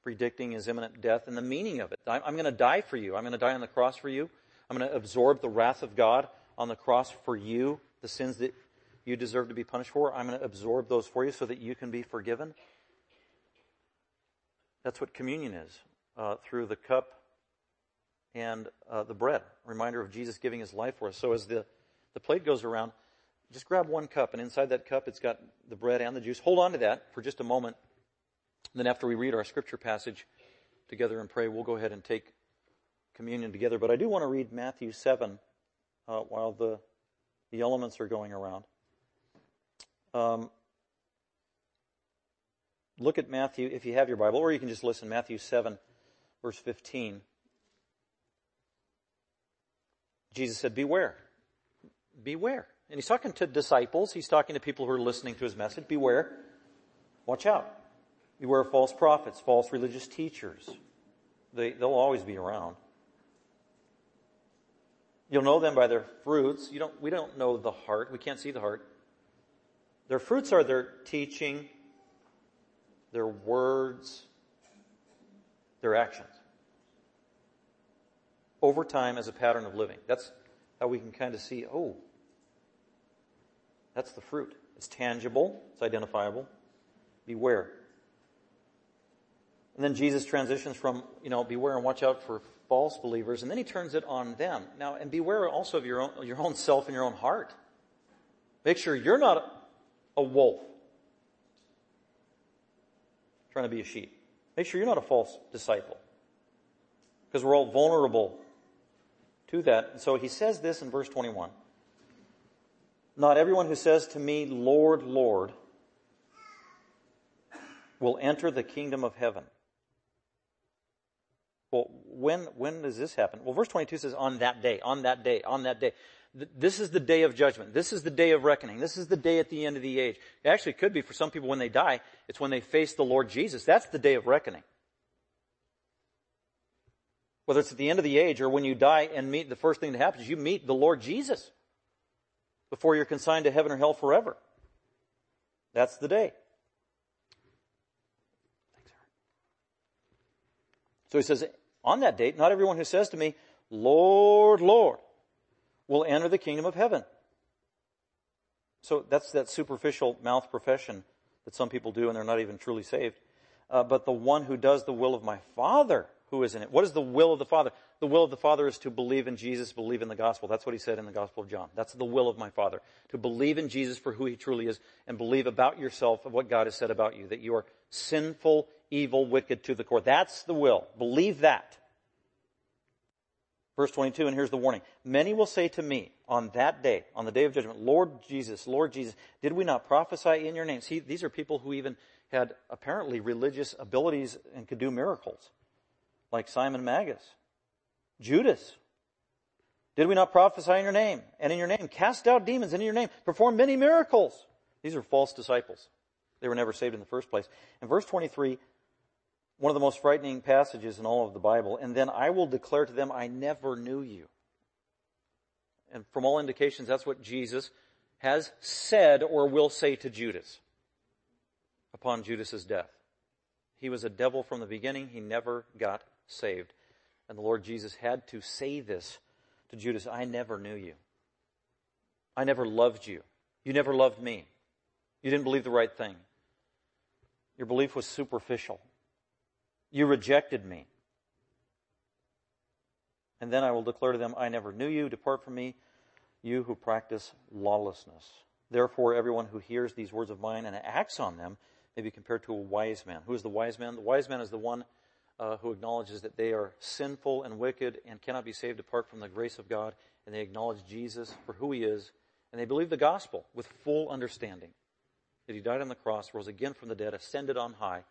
predicting his imminent death and the meaning of it. I'm going to die for you. I'm going to die on the cross for you. I'm going to absorb the wrath of God on the cross for you, the sins that you deserve to be punished for. I'm going to absorb those for you so that you can be forgiven. That's what communion is uh, through the cup and uh, the bread. Reminder of Jesus giving his life for us. So as the, the plate goes around, just grab one cup, and inside that cup, it's got the bread and the juice. Hold on to that for just a moment. And then after we read our scripture passage together and pray, we'll go ahead and take communion together. But I do want to read Matthew 7 uh, while the, the elements are going around. Um, look at Matthew, if you have your Bible, or you can just listen, Matthew 7, verse 15. Jesus said, Beware. Beware. And he's talking to disciples. He's talking to people who are listening to his message. Beware. Watch out. Beware of false prophets, false religious teachers. They, they'll always be around. You'll know them by their fruits. You don't, we don't know the heart. We can't see the heart. Their fruits are their teaching, their words, their actions. Over time as a pattern of living. That's how we can kind of see, oh, that's the fruit. It's tangible, it's identifiable. Beware. And then Jesus transitions from, you know, beware and watch out for false believers, and then he turns it on them. Now, and beware also of your own, your own self and your own heart. Make sure you're not a wolf. trying to be a sheep. Make sure you're not a false disciple. Because we're all vulnerable to that. And so he says this in verse 21. Not everyone who says to me, Lord, Lord, will enter the kingdom of heaven. Well, when, when does this happen? Well, verse 22 says, on that day, on that day, on that day. This is the day of judgment. This is the day of reckoning. This is the day at the end of the age. It actually could be for some people when they die, it's when they face the Lord Jesus. That's the day of reckoning. Whether it's at the end of the age or when you die and meet, the first thing that happens is you meet the Lord Jesus before you're consigned to heaven or hell forever. That's the day. So he says, on that date, not everyone who says to me, Lord, Lord, will enter the kingdom of heaven. So that's that superficial mouth profession that some people do and they're not even truly saved. Uh, but the one who does the will of my Father who is in it. What is the will of the Father? The will of the Father is to believe in Jesus, believe in the gospel. That's what he said in the Gospel of John. That's the will of my Father. To believe in Jesus for who he truly is and believe about yourself of what God has said about you, that you are sinful, evil, wicked to the core. That's the will. Believe that. Verse 22, and here's the warning. Many will say to me on that day, on the day of judgment, Lord Jesus, Lord Jesus, did we not prophesy in your name? See, these are people who even had apparently religious abilities and could do miracles, like Simon Magus, Judas. Did we not prophesy in your name? And in your name, cast out demons and in your name, perform many miracles. These are false disciples. They were never saved in the first place. In verse 23, one of the most frightening passages in all of the Bible. And then I will declare to them, I never knew you. And from all indications, that's what Jesus has said or will say to Judas upon Judas's death. He was a devil from the beginning. He never got saved. And the Lord Jesus had to say this to Judas, I never knew you. I never loved you. You never loved me. You didn't believe the right thing. Your belief was superficial. You rejected me. And then I will declare to them, I never knew you. Depart from me, you who practice lawlessness. Therefore, everyone who hears these words of mine and acts on them may be compared to a wise man. Who is the wise man? The wise man is the one uh, who acknowledges that they are sinful and wicked and cannot be saved apart from the grace of God, and they acknowledge Jesus for who he is, and they believe the gospel with full understanding that he died on the cross, rose again from the dead, ascended on high,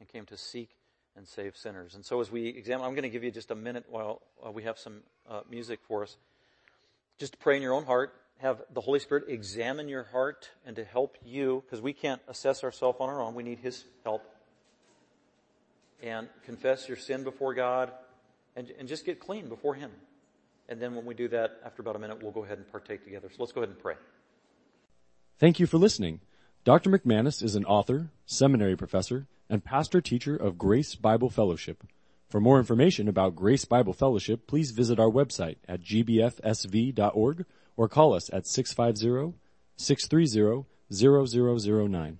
and came to seek and save sinners. And so as we examine, I'm going to give you just a minute while uh, we have some uh, music for us. Just pray in your own heart. Have the Holy Spirit examine your heart and to help you, because we can't assess ourselves on our own. We need His help. And confess your sin before God and, and just get clean before Him. And then when we do that, after about a minute, we'll go ahead and partake together. So let's go ahead and pray. Thank you for listening. Dr. McManus is an author, seminary professor, and pastor teacher of Grace Bible Fellowship. For more information about Grace Bible Fellowship, please visit our website at gbfsv.org or call us at 650 630 0009.